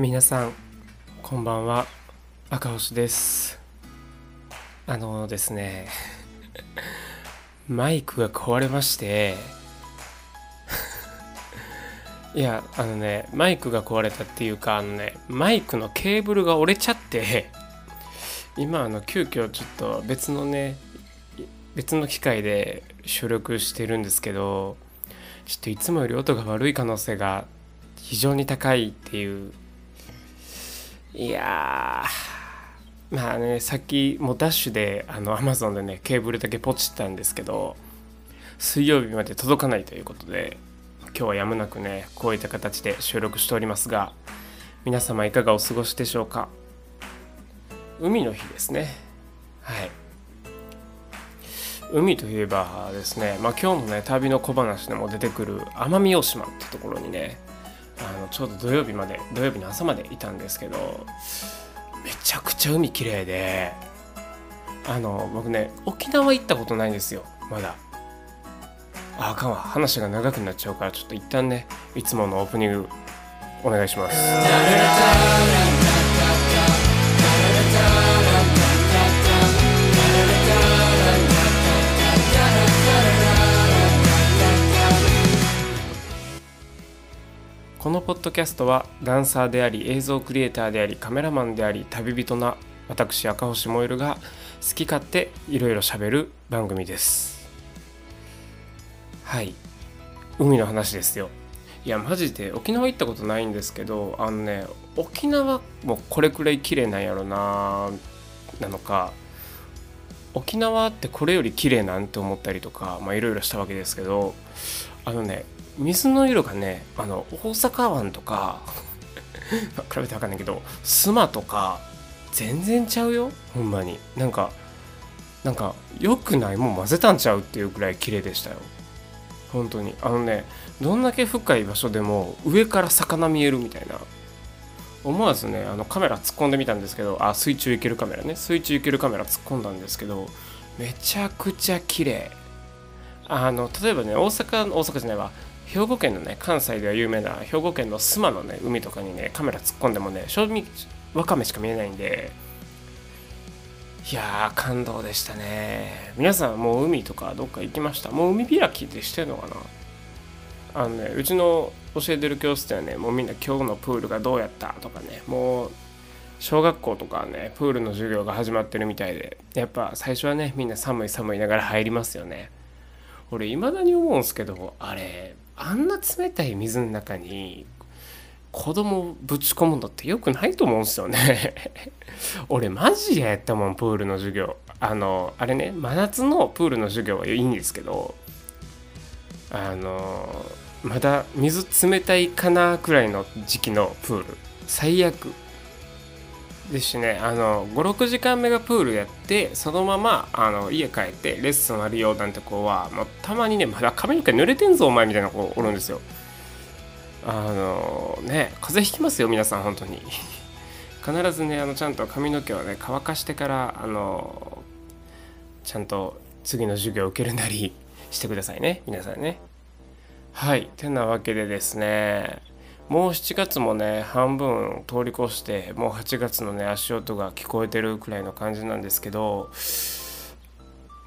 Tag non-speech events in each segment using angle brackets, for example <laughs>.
皆さんこんばんは。赤星です。あのですね <laughs> マイクが壊れまして。<laughs> いやあのねマイクが壊れたっていうかあのねマイクのケーブルが折れちゃって。<laughs> 今あの急遽ちょっと別のね別の機械で収録してるんですけどちょっといつもより音が悪い可能性が非常に高いっていういやまあねさっきもうダッシュであの Amazon でねケーブルだけポチったんですけど水曜日まで届かないということで今日はやむなくねこういった形で収録しておりますが皆様いかがお過ごしでしょうか？海の日ですね。はい。海といえばですね、まあ、今日のね旅の小話でも出てくる奄美大島ってところにねあのちょうど土曜日まで土曜日の朝までいたんですけどめちゃくちゃ海綺麗であの僕ね沖縄行ったことないんですよまだ。ああかんわ。話が長くなっちゃうからちょっと一旦ねいつものオープニングお願いします。ポッドキャストはダンサーであり映像クリエイターでありカメラマンであり旅人な私赤星萌るが好き勝手いろいろしゃべる番組です。はい。海の話ですよ。いやマジで沖縄行ったことないんですけどあのね沖縄もこれくらい綺麗なんやろななのか沖縄ってこれより綺麗なんて思ったりとかいろいろしたわけですけどあのね水の色がねあの大阪湾とか <laughs> 比べて分かんないけど須磨とか全然ちゃうよ。ほんまに。なんかなんか良くないもん混ぜたんちゃうっていうぐらい綺麗でしたよ。本当に。あのねどんだけ深い場所でも上から魚見えるみたいな。思わずねあのカメラ突っ込んでみたんですけどあ水中いけるカメラね。水中いけるカメラ突っ込んだんですけどめちゃくちゃ綺麗。あの例えばね大阪大阪じゃないわ。兵庫県のね関西では有名な兵庫県の須磨のね海とかにねカメラ突っ込んでもね正味わかめしか見えないんでいやー感動でしたね。皆さんもう海とかどっか行きました？もう海開きってしてんのかな？あのねうちの教えてる教室ではねもうみんな今日のプールがどうやったとかねもう小学校とかねプールの授業が始まってるみたいでやっぱ最初はねみんな寒い寒いながら入りますよね。俺未だに思うんすけどあれあんな冷たい水の中に子供ぶち込むのって良くないと思うんすよね。<laughs> 俺マジでやったもんプールの授業。あのあれね真夏のプールの授業はいいんですけどあのまだ水冷たいかなくらいの時期のプール。最悪。ですしねあの56時間目がプールやってそのままあの家帰ってレッスンあるよなんて子はもうたまにねまだ髪の毛濡れてんぞお前みたいな子おるんですよ。あのね風邪ひきますよ皆さん本当に。<laughs> 必ずねあのちゃんと髪の毛をね乾かしてからあのちゃんと次の授業を受けるなりしてくださいね皆さんね。はいてなわけでですね。もう7月もね半分通り越してもう8月のね足音が聞こえてるくらいの感じなんですけど、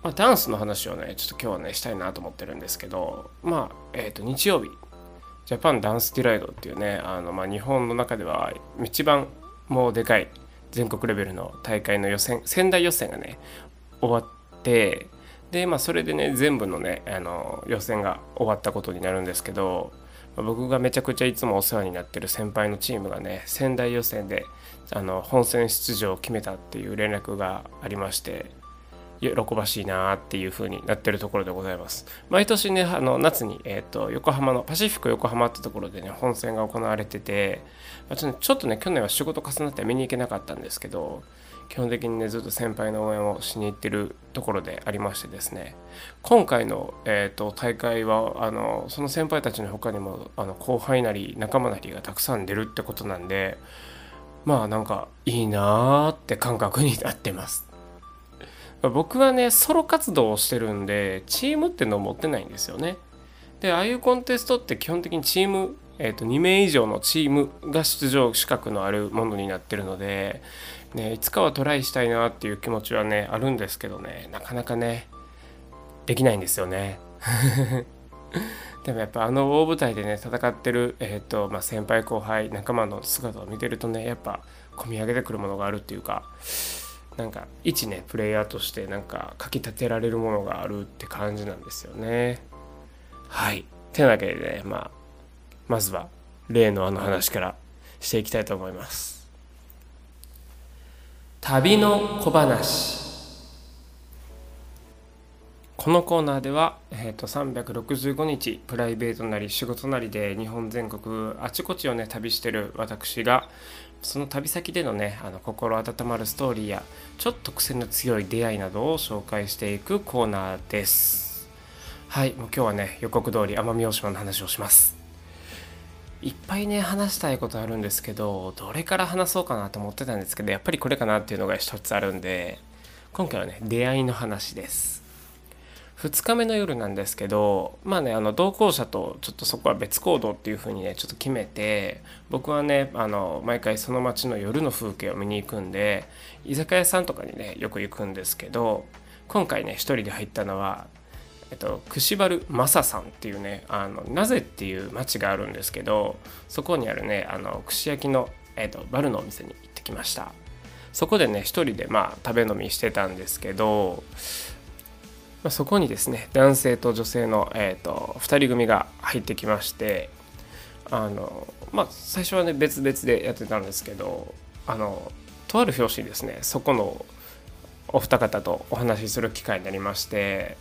まあ、ダンスの話をねちょっと今日はねしたいなと思ってるんですけどまあえっ、ー、と日曜日ジャパンダンスディライドっていうねあの、まあ、日本の中では一番もうでかい全国レベルの大会の予選仙台予選がね終わってでまあそれでね全部のねあの予選が終わったことになるんですけど僕がめちゃくちゃいつもお世話になってる先輩のチームがね仙台予選であの本戦出場を決めたっていう連絡がありまして喜ばしいなっていう風になってるところでございます。毎年ねあの夏に、えーと、横浜のパシフィック横浜ってところでね本戦が行われててちょっとね去年は仕事重なって見に行けなかったんですけど基本的にねずっと先輩の応援をしに行ってるところでありましてですね。今回の、えーと、大会はあのその先輩たちの他にもあの後輩なり仲間なりがたくさん出るってことなんでまあなんかいいなーって感覚になってます。僕はねソロ活動をしてるんでチームってのを持ってないんですよね。でああいうコンテストって基本的にチームえー、と2名以上のチームが出場資格のあるものになってるので、ね、いつかはトライしたいなっていう気持ちはねあるんですけどねなかなかねできないんですよね。<laughs> でもやっぱあの大舞台でね戦ってる、えーとまあ、先輩後輩仲間の姿を見てるとねやっぱ込み上げてくるものがあるっていうかなんか一ねプレイヤーとしてなんかかきたてられるものがあるって感じなんですよね。はいてなわけでねまあまずは例のあの話からしていきたいと思います。旅の小話。このコーナーでは、えーと、365日プライベートなり仕事なりで日本全国あちこちをね旅してる私がその旅先でのねあの心温まるストーリーやちょっと癖の強い出会いなどを紹介していくコーナーです。はいもう今日はね予告通り奄美大島の話をします。いっぱいね話したいことあるんですけどどれから話そうかなと思ってたんですけどやっぱりこれかなっていうのが一つあるんで今回はね出会いの話です。2日目の夜なんですけどまあねあの同行者とちょっとそこは別行動っていう風にねちょっと決めて僕はねあの毎回その街の夜の風景を見に行くんで居酒屋さんとかにねよく行くんですけど今回ね一人で入ったのはえっと、串原正さんっていうねあのなぜっていう町があるんですけどそこにあるねあの串焼きの、えっと、バルのお店に行ってきました。そこでね一人でまあ食べ飲みしてたんですけどまあ、そこにですね男性と女性の、えーと、2人組が入ってきましてあの、まあ、最初はね別々でやってたんですけどあのとある表紙にですねそこのお二方とお話しする機会になりまして、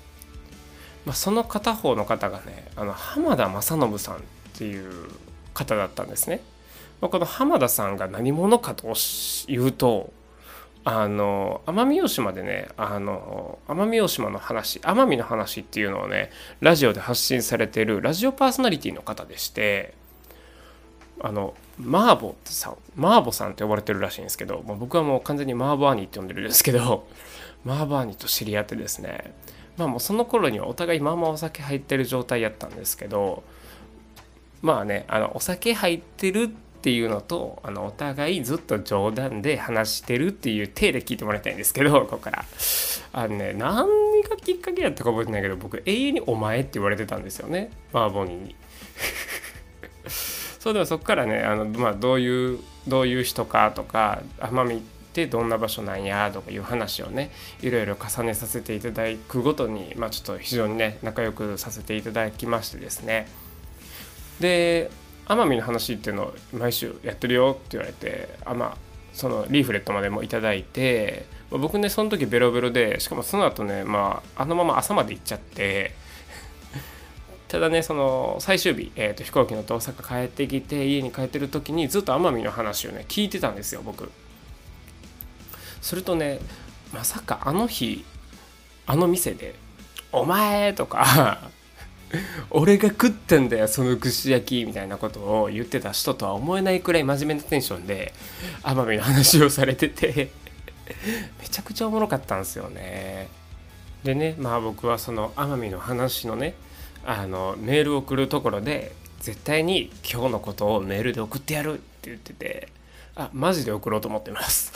まあ、その片方の方がねあの浜田正信さんっていう方だったんですね。まあ、この浜田さんが何者かというとあの奄美大島でねあの奄美大島の話奄美の話っていうのをねラジオで発信されてるラジオパーソナリティの方でしてあのマーボってさマーボさんって呼ばれてるらしいんですけどもう僕はもう完全にマーボ兄って呼んでるんですけどマーボ兄と知り合ってですねまあもうその頃にはお互いまあまあお酒入ってる状態やったんですけどまあねあのお酒入ってるっていうのとあのお互いずっと冗談で話してるっていう体で聞いてもらいたいんですけどここから。あのね何がきっかけやったか覚えてないけど僕永遠に「お前」って言われてたんですよね。バーボニーに。<laughs> そうでもそこからねあの、まあ、どういうどういう人かとか奄美ってどんな場所なんやとかいう話をねいろいろ重ねさせていただくごとにまあちょっと非常にね仲良くさせていただきましてですね。で奄美の話っていうのを毎週やってるよって言われてあまあそのリーフレットまでもいただいて僕ねその時ベロベロでしかもその後ねまああのまま朝まで行っちゃって <laughs> ただねその最終日、えーと、飛行機乗って大阪帰ってきて家に帰ってる時にずっと奄美の話をね聞いてたんですよ僕。するとねまさかあの日あの店で「お前!」とか <laughs> 俺が食ったんだよその串焼きみたいなことを言ってた人とは思えないくらい真面目なテンションで奄美の話をされてて <laughs> めちゃくちゃおもろかったんですよねでねまあ僕はその奄美の話のねあのメールを送るところで絶対に今日のことをメールで送ってやるって言っててあマジで送ろうと思ってます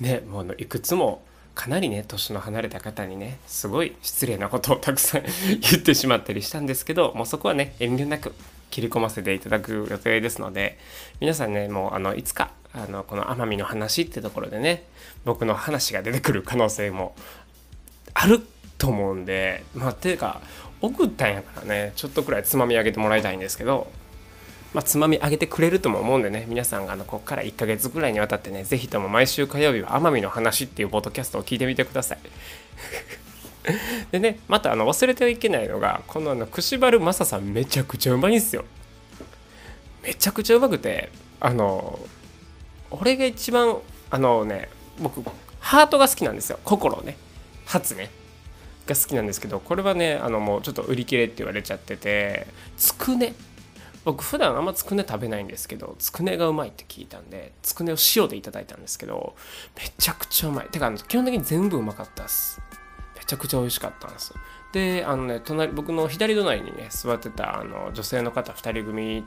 ねもういくつもかなりね年の離れた方にねすごい失礼なことをたくさん言ってしまったりしたんですけどもうそこはね遠慮なく切り込ませていただく予定ですので皆さんねもうあのいつかあのこの奄美の話ってところでね僕の話が出てくる可能性もあると思うんでまあていうか送ったんやからねちょっとくらいつまみ上げてもらいたいんですけどまあ、つまみ上げてくれるとも思うんでね皆さんがあのここから1ヶ月ぐらいにわたってね是非とも毎週火曜日は奄美の話っていうポッドキャストを聞いてみてください。<laughs> でねまたあの忘れてはいけないのがこのあの串原正さんめちゃくちゃうまいんですよ。めちゃくちゃうまくてあの俺が一番あのね僕ハートが好きなんですよ。心ね。初ね。が好きなんですけどこれはねあのもうちょっと売り切れって言われちゃっててつくね。僕普段あんまつくね食べないんですけどつくねがうまいって聞いたんでつくねを塩でいただいたんですけどめちゃくちゃうまいてか基本的に全部うまかったっすめちゃくちゃ美味しかったんですであのね隣僕の左隣にね座ってたあの女性の方2人組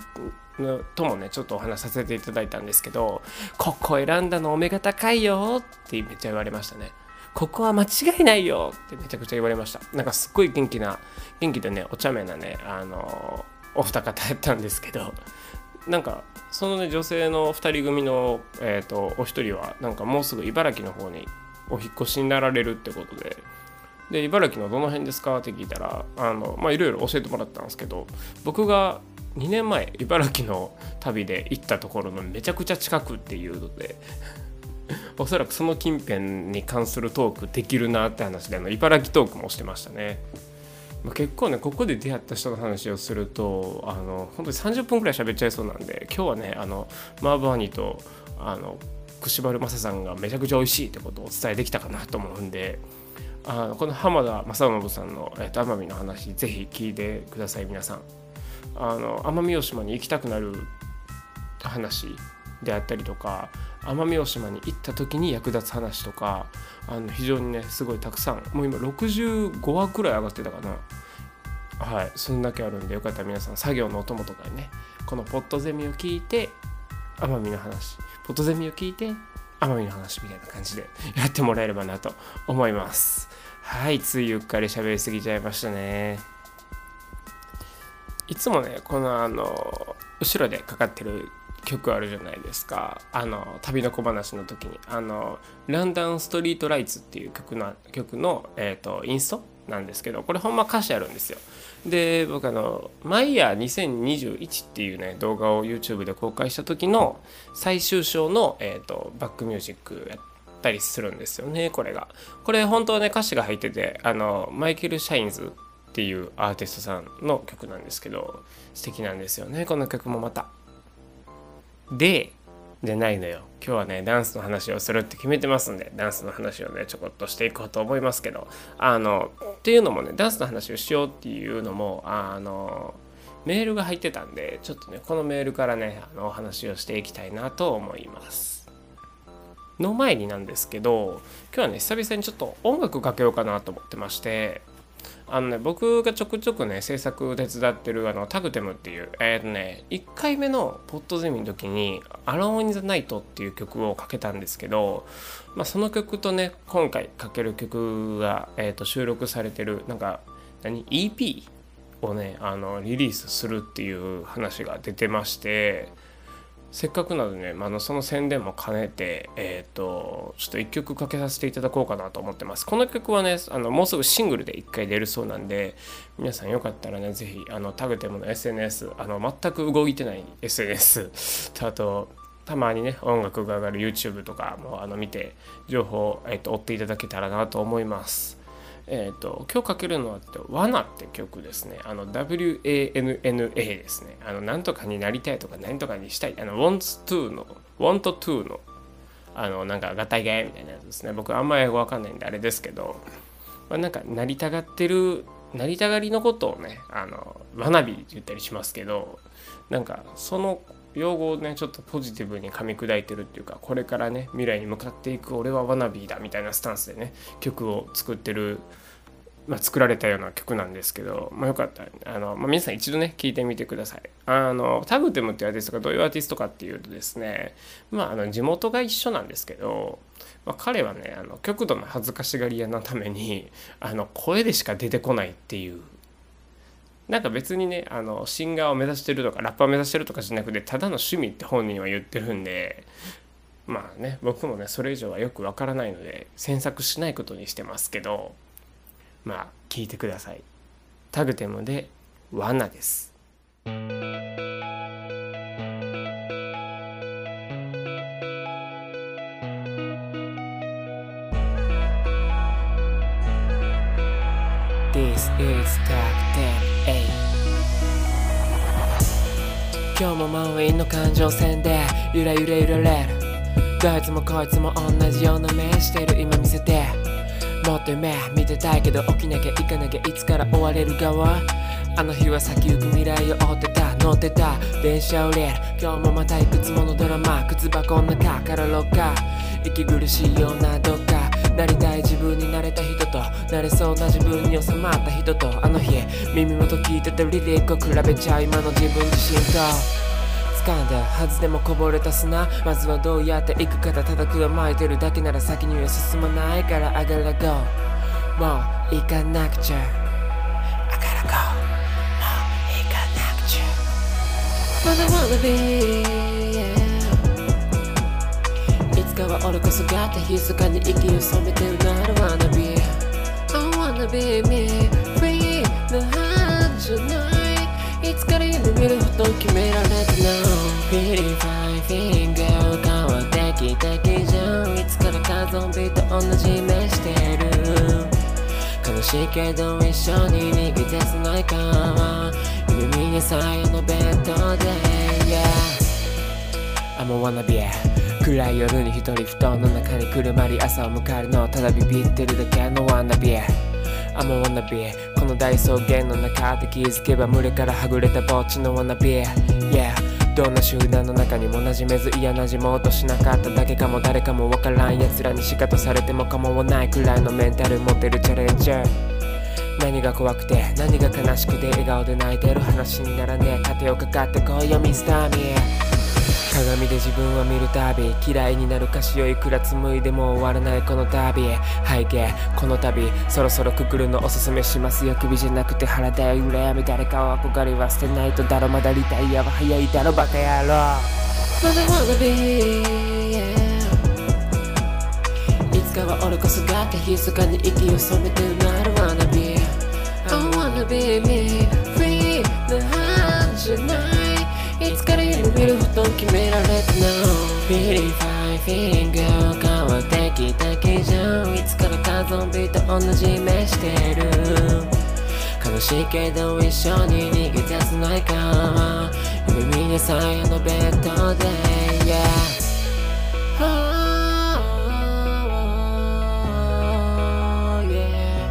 のともねちょっとお話させていただいたんですけど「ここ選んだのお目が高いよ」ってめっちゃ言われましたね。ここは間違いないよってめちゃくちゃ言われました。なんかすっごい元気な、元気でね、お茶目なね、あのお二方やったんですけど、なんかそのね女性の2人組の、えーと、お一人はなんかもうすぐ茨城の方にお引越しになられるってことでで茨城のどの辺ですかって聞いたらあのまあいろいろ教えてもらったんですけど僕が2年前茨城の旅で行ったところのめちゃくちゃ近くっていうので <laughs> おそらくその近辺に関するトークできるなって話であの茨城トークもしてましたね。ま結構ねここで出会った人の話をするとあの本当に30分くらい喋っちゃいそうなんで今日はねあのマーバーニとあの串原正さんがめちゃくちゃ美味しいってことをお伝えできたかなと思うんであのこの浜田正信さんの、えー、と奄美の話ぜひ聞いてください皆さん。あの奄美大島に行きたくなる話であったりとか奄美大島に行った時に役立つ話とかあの非常にねすごいたくさん。もう今65話くらい上がってたかな。はい。そんだけあるんでよかったら皆さん作業のお供とかにねこのポットゼミを聞いて奄美の話。ポットゼミを聞いて奄美の話みたいな感じで <laughs> やってもらえればなと思います。はい。ついうっかり喋りすぎちゃいましたね。いつもねこのあの後ろでかかってる曲あるじゃないですか。あの旅の小話の時に。あの「ランダンストリートライツ」っていう曲の曲の、えーと、インストなんですけどこれほんま歌詞あるんですよ。で僕あの「マイヤー2021」っていうね動画を YouTube で公開した時の最終章の、えーと、バックミュージックやったりするんですよねこれが。これ本当はね歌詞が入っててあのマイケル・シャインズっていうアーティストさんの曲なんですけど素敵なんですよねこの曲もまた。で、じゃないのよ。今日はね、ダンスの話をするって決めてますんで、ダンスの話をね、ちょこっとしていこうと思いますけど、あの、っていうのもね、ダンスの話をしようっていうのも、あの、メールが入ってたんで、ちょっとね、このメールからね、あの、お話をしていきたいなと思います。の前になんですけど、今日はね、久々にちょっと音楽かけようかなと思ってまして、あのね、僕がちょくちょくね、制作手伝ってるあのタグテムっていう、えっ、ー、とね、1回目のポットゼミの時に、アローン・イン・ザ・ナイトっていう曲をかけたんですけど、まあ、その曲とね、今回かける曲が、えー、と収録されてる、なんか、何 ?EP をね、あの、リリースするっていう話が出てまして、せっかくなのでね、まあ、のその宣伝も兼ねて、えっ、ー、と、ちょっと一曲かけさせていただこうかなと思ってます。この曲はね、あのもうすぐシングルで一回出るそうなんで、皆さんよかったらね、ぜひ、あの、タグテムの SNS、あの、全く動いてない SNS と、あと、たまにね、音楽が上がる YouTube とかもあの見て、情報を、えーと追っていただけたらなと思います。え、ー、と、今日かけるのは、罠って曲ですね。あの、WANNA ですね。あの、なんとかになりたいとか、何とかにしたい。あの、wants to の、want to の、あの、なんか、合体がみたいなやつですね。僕、あんま英語わかんないんで、あれですけど、まあ、なんか、なりたがってる、なりたがりのことをね、あの、わなびって言ったりしますけど、なんか、その用語をねちょっとポジティブに噛み砕いてるっていうかこれからね未来に向かっていく俺はワナビーだみたいなスタンスでね曲を作ってる、まあ、作られたような曲なんですけど、まあ、よかった。らあの、まあ、皆さん一度ね聴いてみてください。あのタグテムっていうアーティストがどういうアーティストかっていうとですねまああの地元が一緒なんですけどまあ、彼はねあの極度の恥ずかしがり屋のためにあの声でしか出てこないっていうなんか別にねあのシンガーを目指してるとかラッパーを目指してるとかじゃなくてただの趣味って本人は言ってるんでまあね僕もねそれ以上はよくわからないので詮索しないことにしてますけどまあ聞いてください。タグテムで罠です「This is Tag 今日も満員の感情線でゆらゆら揺られる。どいつもこいつも同じような目してる。今見せて。もっと夢見てたいけど起きなきゃ行かなきゃいつから終われる側。あの日は先行く未来を追ってた。乗ってた。電車降りる。今日もまたいくつものドラマ。靴箱の中からロッカー息苦しいようなどっか。なりたい自分になれた人となれそうな自分に収まった人とあの日耳元聞いてたリリックを比べちゃう今の自分自身と掴んだはずでもこぼれた砂まずはどうやっていくかだ叩くは巻いてるだけなら先には進まないからあがら go もう行かなくちゃあが。ら go もう行かなくちゃ。But I wanna be yeah いつかは俺こそがって密かに息を染めてるな I wanna be wanna be me free なはずじゃないいつから夢見るほど決められてない Pretty fine finger 変わってきた基準いつからかゾンビと同じ目してる悲しいけど一緒に逃げ出せないか夢見なさいあのベッドで Yeah. I'm a wanna be 暗い夜に一人布団の中にくるまり朝を迎えるのをただビビってるだけの wanna be I'm a wanna be この大草原の中で気づけば群れからはぐれた墓地の wanna be Yeah どんな集団の中にも馴染めず嫌なじもうとしなかっただけかも誰かもわからん奴らに仕方されても構わないくらいのメンタル持てるチャレンジャー。何が怖くて何が悲しくて笑顔で泣いてる話にならねえ。盾をかかってこいよミスターミー。鏡で自分を見るたび嫌いになる歌詞をいくら紡いでも終わらないこの旅背景この旅そろそろくくるのおすすめしますよ首じゃなくて腹だよ羨み誰かを憧れは捨てないとだろまだリタイアは早いだろバカ野郎。But I wanna be yeah いつかは俺こそがって密かに息を染めてるな I wanna be I wanna be me から夢見るほど決められてない。Pretty fine finger 変わってきた基準。いつからかゾンビと同じ目してる。悲しいけど一緒に逃げ出せないか。夢見なさいあのベッドで。Yeah Oh, yeah.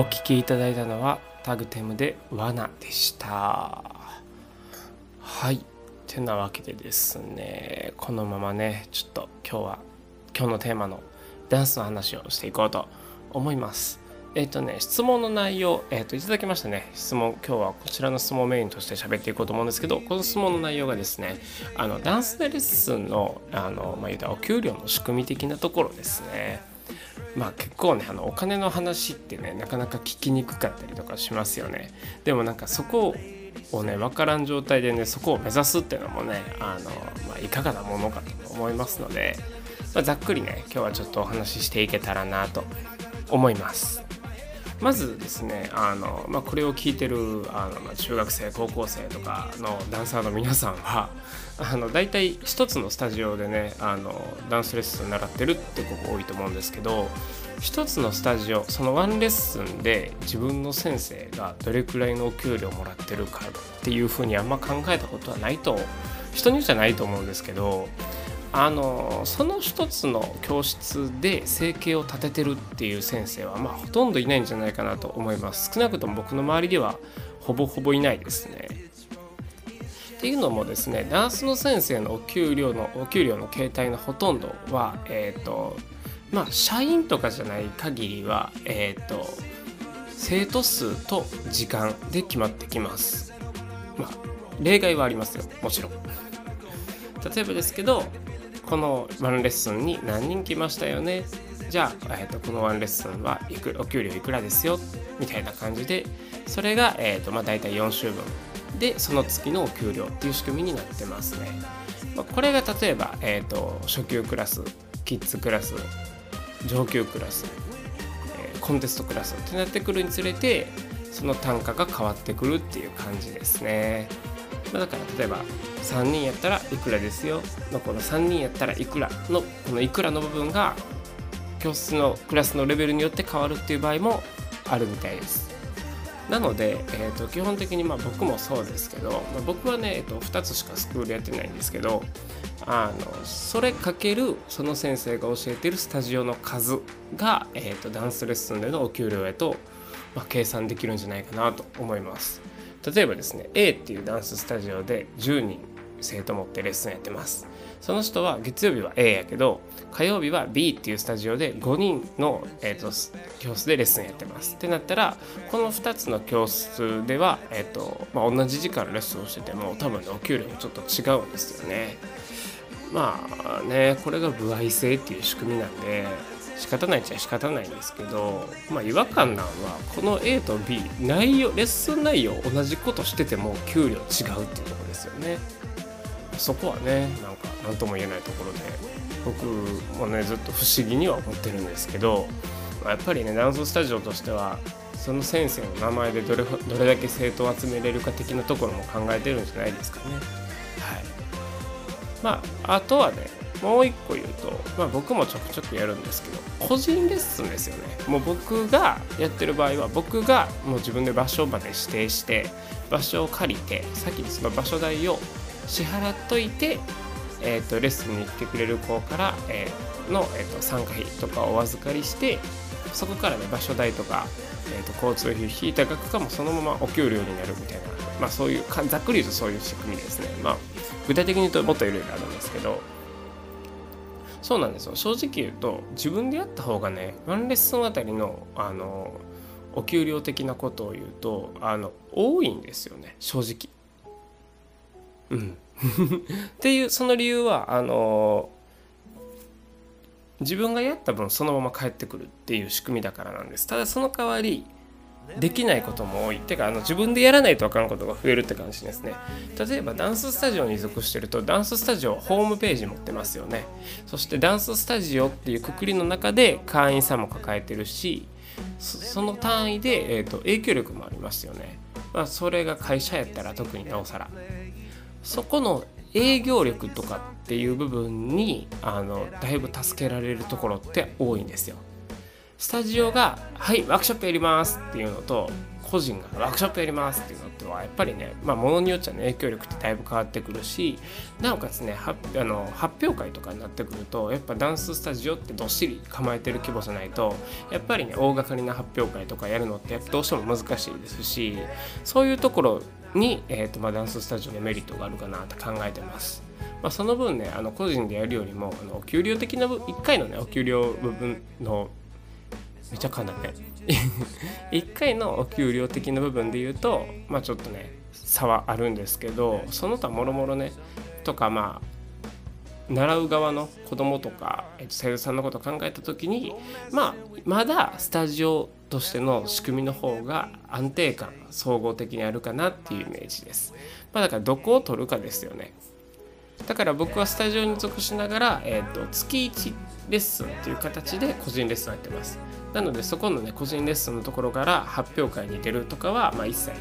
お聴きいただいたのはタグテムで罠でした。はい。てなわけでですねこのままねちょっと今日は今日のテーマのダンスの話をしていこうと思います。えっ、とね質問の内容、えっといただきましたね。質問今日はこちらの質問メインとして喋っていこうと思うんですけどこの質問の内容がですねあのダンスでレッスンのあの、まあ、言うたらお給料の仕組み的なところですね。まあ結構ねあのお金の話ってねなかなか聞きにくかったりとかしますよね。でもなんかそこをね分からん状態でねそこを目指すっていうのもねあの、まあ、いかがなものかと思いますので、まあ、ざっくりね今日はちょっとお話ししていけたらなと思います。まずですねあの、まあ、これを聞いてるあの、まあ、中学生高校生とかのダンサーの皆さんは <laughs> あの大体一つのスタジオでねあのダンスレッスン習ってるって子多いと思うんですけど一つのスタジオそのワンレッスンで自分の先生がどれくらいのお給料もらってるかっていうふうにあんま考えたことはないと人にじゃないと思うんですけどあのその一つの教室で生計を立ててるっていう先生はまあほとんどいないんじゃないかなと思います。少なくとも僕の周りではほぼほぼいないですね。っていうのもですねダンスの先生のお給料のお給料の形態のほとんどはえっ、とまあ社員とかじゃない限りはえっ、と生徒数と時間で決まってきます。まあ例外はありますよ。もちろん。例えばですけどこのワンレッスンに何人来ましたよね？じゃあ、えー、とこのワンレッスンはいくお給料いくらですよ？みたいな感じでそれが、えーとまあ、大体4週分。でその月のお給料っていう仕組みになってますね、まあ、これが例えば、えーと、初級クラスキッズクラス上級クラス、えー、コンテストクラスってなってくるにつれてその単価が変わってくるっていう感じですね。まあ、だから例えば3人やったらいくらですよ。のこの3人やったらいくらのこのいくらの部分が教室のクラスのレベルによって変わるっていう場合もあるみたいです。なので、えー、と基本的にまあ僕もそうですけど、まあ、僕はね、えー、と2つしかスクールやってないんですけどあのそれかけるその先生が教えてるスタジオの数が、えー、とダンスレッスンでのお給料へとまあ、計算できるんじゃないかなと思います。例えばですね A っていうダンススタジオで10人生徒持ってレッスンやってます。その人は月曜日は A やけど火曜日は B っていうスタジオで5人の、えーと、教室でレッスンやってます。ってなったらこの2つの教室では、えーとまあ、同じ時間レッスンをしてても多分、ね、お給料もちょっと違うんですよね。まあねこれが歩合制っていう仕組みなんで仕方ないっちゃ仕方ないんですけど、まあ、違和感なんはこの A と B 内容レッスン内容同じことしてても給料違うっていうとこですよねそこはねなんか何とも言えないところで僕もねずっと不思議には思ってるんですけどまやっぱりねダンススタジオとしてはその先生の名前でどれどれだけ生徒を集めれるか的なところも考えてるんじゃないですかね。はいまあ、あとはねもう一個言うと、まあ、僕もちょくちょくやるんですけど個人レッスンですよねもう僕がやってる場合は僕がもう自分で場所まで指定して場所を借りて先にその場所代を支払っといて、えーと、レッスンに来てくれる子から、えー、の、えーと、参加費とかをお預かりしてそこからね場所代とか、えーと、交通費引いた額かもそのままお給料になるみたいな、まあ、そういうざっくり言うとそういう仕組みですね。まあ、具体的に言うともっといろいろあるんですけどそうなんですよ。正直言うと自分でやった方がねワンレッスンあたりのあのお給料的なことを言うとあの多いんですよね。正直。うん、<laughs> っていうその理由はあの自分がやった分そのまま返ってくるっていう仕組みだからなんです。ただその代わりできないことも多い。ってかあの自分でやらないとあかんことが増えるって感じですね。例えばダンススタジオに属してるとダンススタジオホームページ持ってますよね。そしてダンススタジオっていうくくりの中で会員さんも抱えてるしその単位で、えーと、影響力もありますよね、まあ、それが会社やったら特になおさら。そこの営業力とかっていう部分にあのだいぶ助けられるところって多いんですよ。スタジオが「はいワークショップやります」っていうのと個人がワークショップやりますっていうのってはやっぱりね、まあ、ものによっちゃね影響力ってだいぶ変わってくるしなおかつねあの発表会とかになってくるとやっぱダンススタジオってどっしり構えてる規模じゃないとやっぱりね大掛かりな発表会とかやるのってやっぱどうしても難しいですしそういうところに、えーとまあ、ダンススタジオのメリットがあるかなと考えてます。まあ、その分ねあの個人でやるよりもあのお給料的な1回のねお給料部分のめちゃかんだね1回のお給料的な部分で言うとまあちょっとね差はあるんですけどその他もろもろねとかまあ習う側の子供とかえっと生徒さんのことを考えた時にまあまだスタジオとしての仕組みの方が安定感総合的にあるかなっていうイメージです。まあ、だからどこを取るかですよね。だから僕はスタジオに属しながら、えーと、月1レッスンっていう形で個人レッスンやってますなのでそこのね個人レッスンのところから発表会に出るとかは、まあ、一切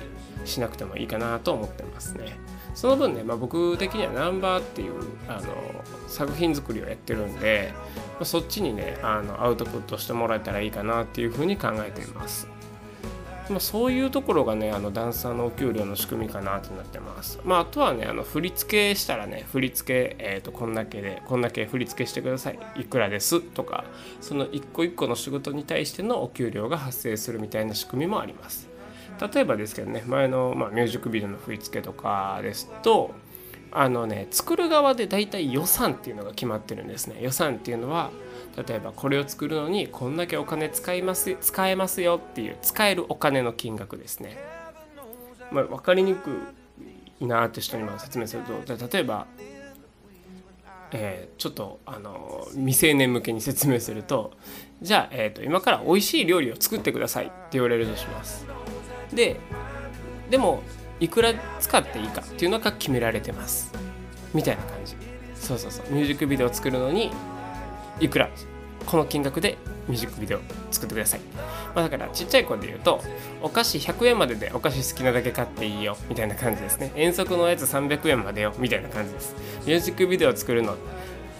しなくてもいいかなと思ってますね。その分ね、まあ、僕的にはナンバーっていうあの作品作りをやってるんで、まあ、そっちにねあのアウトプットしてもらえたらいいかなっていうふうに考えています。まあ、そういうところがねあのダンサーのお給料の仕組みかなってなってます。まあ、あとはねあの振り付けしたらね振り付け、えーと、こんだけでこんだけ振り付けしてくださいいくらですとかその一個一個の仕事に対してのお給料が発生するみたいな仕組みもあります。例えばですけどね前の、まあ、ミュージックビデオの振り付けとかですとあのね作る側で大体予算っていうのが決まってるんですね予算っていうのは例えばこれを作るのにこんだけお金使います使えますよっていう使えるお金の金額ですね。まあ、分かりにくいなって人にも説明すると例えば、えー、ちょっとあの未成年向けに説明するとじゃあ、えーと、今から美味しい料理を作ってくださいって言われるとします。ででもいくら使っていいかっていうのが決められてますみたいな感じそうそうそうミュージックビデオを作るのにいくらこの金額でミュージックビデオ作ってください、まあ、だからちっちゃい子で言うとお菓子100円まででお菓子好きなだけ買っていいよみたいな感じですね。遠足のやつ300円までよみたいな感じです。ミュージックビデオ作るの、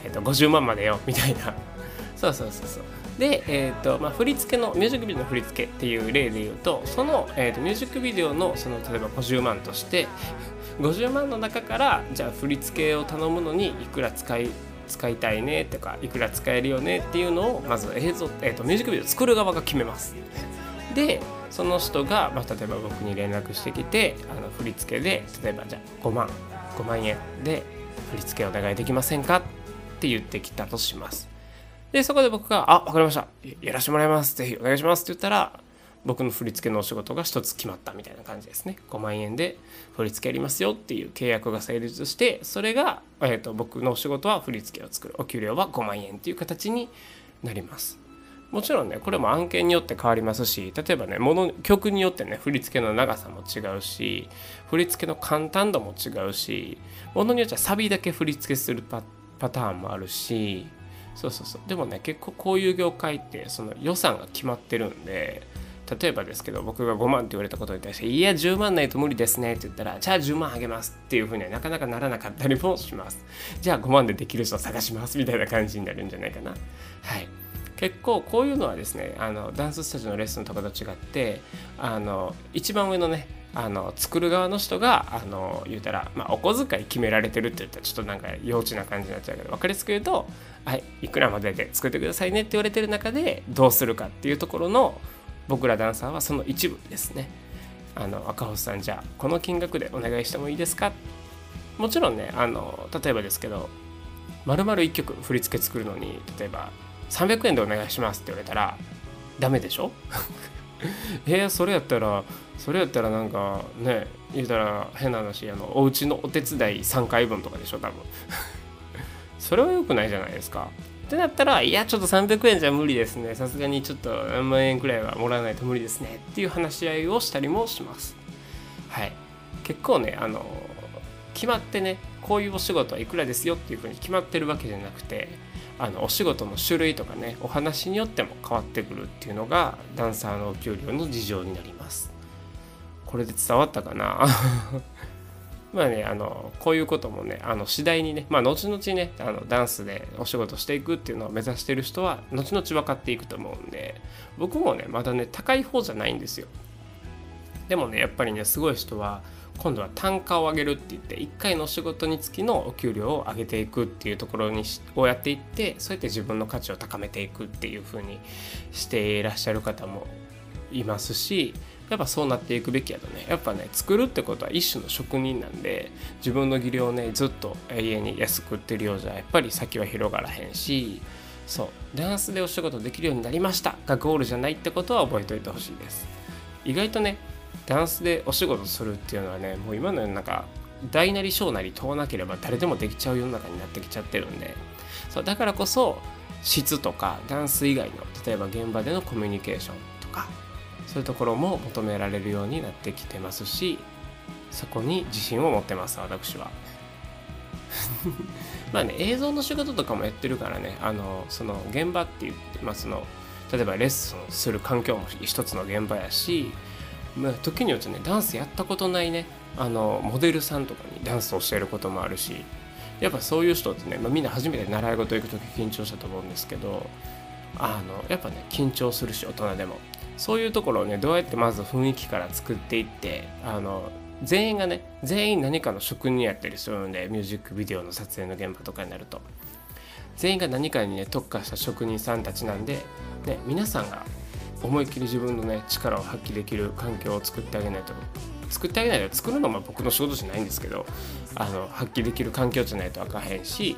えー、と50万までよみたいな。<laughs> そうそうそうそう。で、えーとまあ、振り付けのミュージックビデオの振り付けっていう例で言うとその、えーと、ミュージックビデオのその例えば50万として50万の中からじゃあ振り付けを頼むのにいくら使い使いたいねとかいくら使えるよねっていうのをまず映像、えーと、ミュージックビデオ作る側が決めます。でその人が、まあ、例えば僕に連絡してきてあの振り付けで例えばじゃあ5万5万円で振り付けお願いできませんかって言ってきたとします。でそこで僕が「あ分かりました。やらせてもらいます。ぜひお願いします」って言ったら僕の振り付けのお仕事が一つ決まったみたいな感じですね。5万円で振り付けやりますよっていう契約が成立してそれが、えーと、僕のお仕事は振り付けを作る。お給料は5万円っていう形になります。もちろんねこれも案件によって変わりますし例えばねもの曲によってね振り付けの長さも違うし振り付けの簡単度も違うしものによってはサビだけ振り付けするパターンもあるしそうそうそう。でもね結構こういう業界ってその予算が決まってるんで例えばですけど僕が5万って言われたことに対して「いや10万ないと無理ですね」って言ったら「じゃあ10万あげます」っていうふうにはなかなかならなかったりもします。じゃあ5万でできる人を探しますみたいな感じになるんじゃないかな。はい。結構こういうのはですねあのダンススタジオのレッスンとかと違ってあの一番上のねあの作る側の人があの言うたら、まあ、お小遣い決められてるって言ったらちょっとなんか幼稚な感じになっちゃうけど分かりやすく言うと「はいいくらまでで作ってくださいね」って言われてる中でどうするかっていうところの僕らダンサーはその一部ですね。あの赤星さんじゃあこの金額でお願いしてもいいですか？もちろんねあの例えばですけど丸々1曲振り付け作るのに例えば300円でお願いしますって言われたらダメでしょ？<laughs> えー、それやったらそれやったらなんかね言うたら変な話あのお家のお手伝い3回分とかでしょ多分。<laughs> それは良くないじゃないですか。ってなったらいやちょっと300円じゃ無理ですね。さすがにちょっと何万円くらいはもらわないと無理ですねっていう話し合いをしたりもします。はい。結構ねあの決まってねこういうお仕事はいくらですよっていうふうに決まってるわけじゃなくてあのお仕事の種類とかねお話によっても変わってくるっていうのがダンサーのお給料の事情になります。これで伝わったかな？まあね、あのこういうこともねあの次第にね、まあ、後々ねあのダンスでお仕事していくっていうのを目指してる人は後々分かっていくと思うんで僕もねまだね高い方じゃないんですよ。でもねやっぱりねすごい人は今度は単価を上げるって言って1回のお仕事につきのお給料を上げていくっていうところにをやっていってそうやって自分の価値を高めていくっていう風にしていらっしゃる方もいますしやっぱそうなっていくべきやとね。やっぱね作るってことは一種の職人なんで自分の技量をねずっと永遠に安く売ってるようじゃやっぱり先は広がらへんしそう。ダンスでお仕事できるようになりました。がゴールじゃないってことは覚えておいてほしいです。意外とねダンスでお仕事するっていうのはねもう今の世の中大なり小なり問わなければ誰でもできちゃう世の中になってきちゃってるんで。そうだからこそ質とかダンス以外の例えば現場でのコミュニケーションとかそういうところも求められるようになってきてますしそこに自信を持ってます私は。<laughs> まあね映像の仕事とかもやってるからねあのその現場って言って、まあ、その例えばレッスンする環境も一つの現場やし、まあ、時によってねダンスやったことないねあのモデルさんとかにダンスを教えることもあるしやっぱそういう人ってね、まあ、みんな初めて習い事行く時緊張したと思うんですけどあのやっぱね緊張するし大人でも。そういうところをねどうやってまず雰囲気から作っていってあの全員がね全員何かの職人やったりするのでミュージックビデオの撮影の現場とかになると。全員が何かにね特化した職人さんたちなんで、ね、皆さんが思いっきり自分のね力を発揮できる環境を作ってあげないと。作ってあげないと作るのも僕の仕事じゃないんですけどあの発揮できる環境じゃないとあかへんし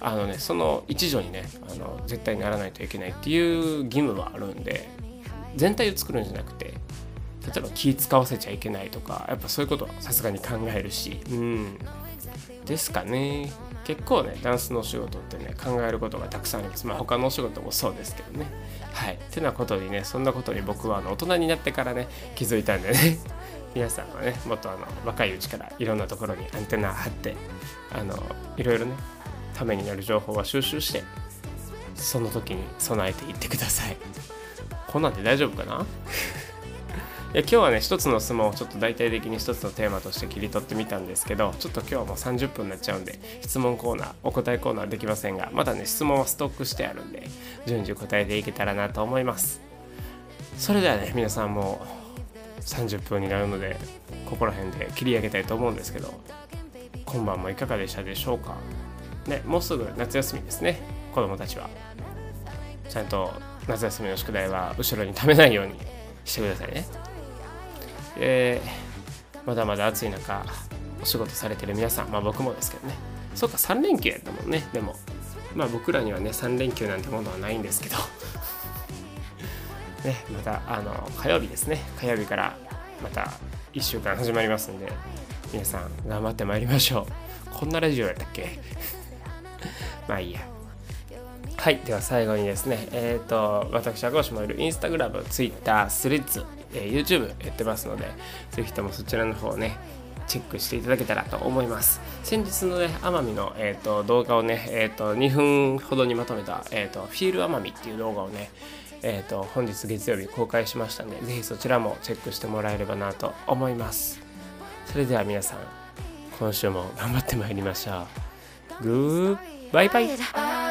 あのねその一助にねあの絶対ならないといけないっていう義務はあるんで全体を作るんじゃなくて例えば気使わせちゃいけないとかやっぱそういうことはさすがに考えるし。うん。ですかね。結構ねダンスのお仕事ってね考えることがたくさんあります。まあ他のお仕事もそうですけどね。はい。てなことにねそんなことに僕はあの大人になってからね気づいたんでね。<laughs> 皆さんはねもっとあの若いうちからいろんなところにアンテナ張ってあのいろいろねためになる情報は収集してその時に備えていってください。こんなんで大丈夫かな？<laughs> いや今日はね一つの質問をちょっと大体的に一つのテーマとして切り取ってみたんですけどちょっと今日はもう30分になっちゃうんで質問コーナーお答えコーナーできませんがまだね質問はストックしてあるんで順次答えていけたらなと思います。それではね皆さんも30分になるのでここら辺で切り上げたいと思うんですけど今晩もいかがでしたでしょうか？ねもうすぐ夏休みですね子供たちは。ちゃんと夏休みの宿題は後ろにためないようにしてくださいね。えー、まだまだ暑い中、お仕事されてる皆さん、まあ僕もですけどね。そうか、3連休やったもんね、でも。まあ僕らにはね、3連休なんてものはないんですけど。<laughs> ね、また、あの、火曜日ですね。火曜日からまた1週間始まりますんで、皆さん頑張ってまいりましょう。こんなラジオやったっけ？<laughs> まあいいや。はい。では最後にですね、えっ、ー、と、私、赤星もいるインスタグラム、ツイッター、スレッズ、えー、YouTube やってますので、ぜひともそちらの方をね、チェックしていただけたらと思います。先日のね、奄美の、えーと、動画をね、えーと、2分ほどにまとめた、えーと、フィール奄美っていう動画をね、えー、と本日月曜日公開しましたので、ぜひそちらもチェックしてもらえればなと思います。それでは皆さん、今週も頑張ってまいりましょう。グーバイバイ